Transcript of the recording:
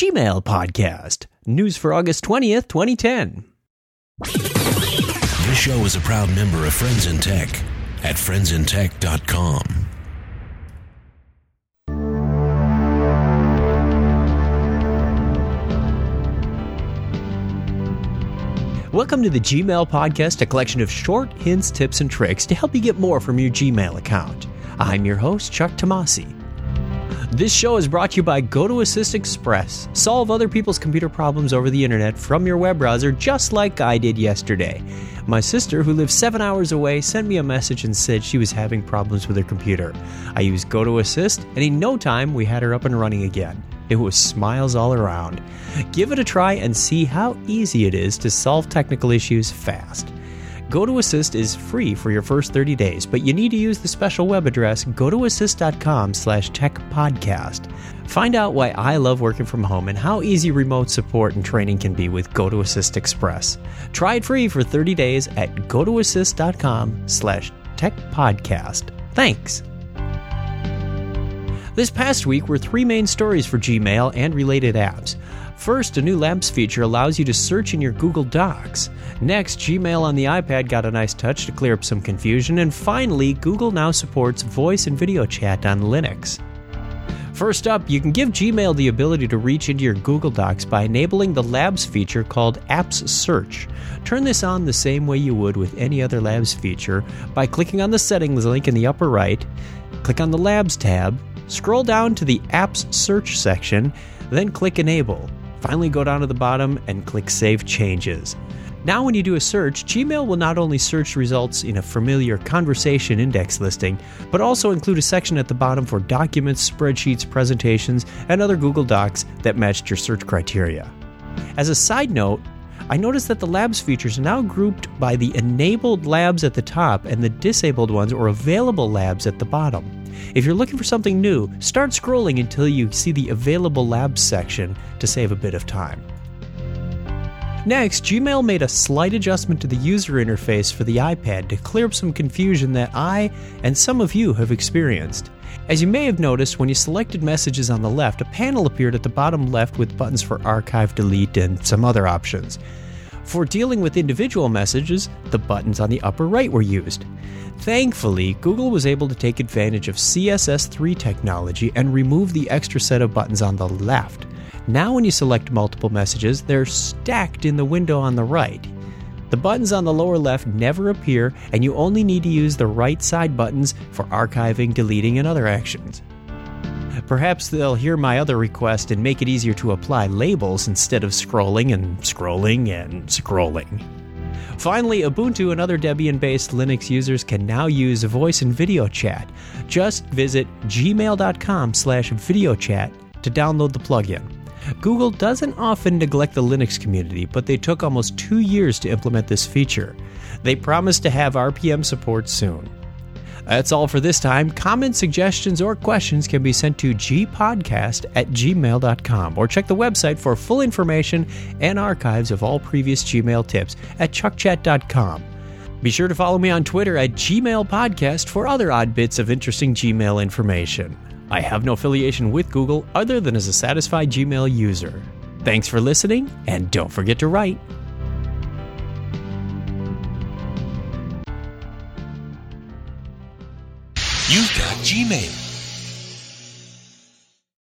Gmail Podcast. News for August 20th, 2010. This show is a proud member of Friends in Tech at friendsintech.com. Welcome to the Gmail Podcast, a collection of short hints, tips, and tricks to help you get more from your Gmail account. I'm your host, Chuck Tomasi. This show is brought to you by GoToAssist Express. Solve other people's computer problems over the internet from your web browser, just like I did yesterday. My sister, who lives seven hours away, sent me a message and said she was having problems with her computer. I used GoToAssist, and in no time, we had her up and running again. It was smiles all around. Give it a try and see how easy it is to solve technical issues fast. GoToAssist is free for your first 30 days, but you need to use the special web address gotoassist.com slash techpodcast. Find out why I love working from home and how easy remote support and training can be with GoToAssist Express. Try it free for 30 days at gotoassist.com slash techpodcast. Thanks. This past week were three main stories for Gmail and related apps. First, a new Labs feature allows you to search in your Google Docs. Next, Gmail on the iPad got a nice touch to clear up some confusion. And finally, Google now supports voice and video chat on Linux. First up, you can give Gmail the ability to reach into your Google Docs by enabling the Labs feature called Apps Search. Turn this on the same way you would with any other Labs feature by clicking on the settings link in the upper right, click on the Labs tab, scroll down to the Apps Search section, then click Enable. Finally, go down to the bottom and click Save Changes. Now, when you do a search, Gmail will not only search results in a familiar conversation index listing, but also include a section at the bottom for documents, spreadsheets, presentations, and other Google Docs that matched your search criteria. As a side note, I noticed that the labs features are now grouped by the enabled labs at the top and the disabled ones or available labs at the bottom. If you're looking for something new, start scrolling until you see the available labs section to save a bit of time. Next, Gmail made a slight adjustment to the user interface for the iPad to clear up some confusion that I and some of you have experienced. As you may have noticed, when you selected messages on the left, a panel appeared at the bottom left with buttons for archive, delete, and some other options. For dealing with individual messages, the buttons on the upper right were used. Thankfully, Google was able to take advantage of CSS3 technology and remove the extra set of buttons on the left. Now, when you select multiple messages, they're stacked in the window on the right. The buttons on the lower left never appear, and you only need to use the right side buttons for archiving, deleting, and other actions. Perhaps they'll hear my other request and make it easier to apply labels instead of scrolling and scrolling and scrolling. Finally, Ubuntu and other Debian based Linux users can now use voice and video chat. Just visit gmail.com slash video chat to download the plugin. Google doesn't often neglect the Linux community, but they took almost two years to implement this feature. They promise to have RPM support soon. That's all for this time. Comments, suggestions, or questions can be sent to gpodcast at gmail.com or check the website for full information and archives of all previous Gmail tips at chuckchat.com. Be sure to follow me on Twitter at Gmail Podcast for other odd bits of interesting Gmail information. I have no affiliation with Google other than as a satisfied Gmail user. Thanks for listening, and don't forget to write. You've got Gmail.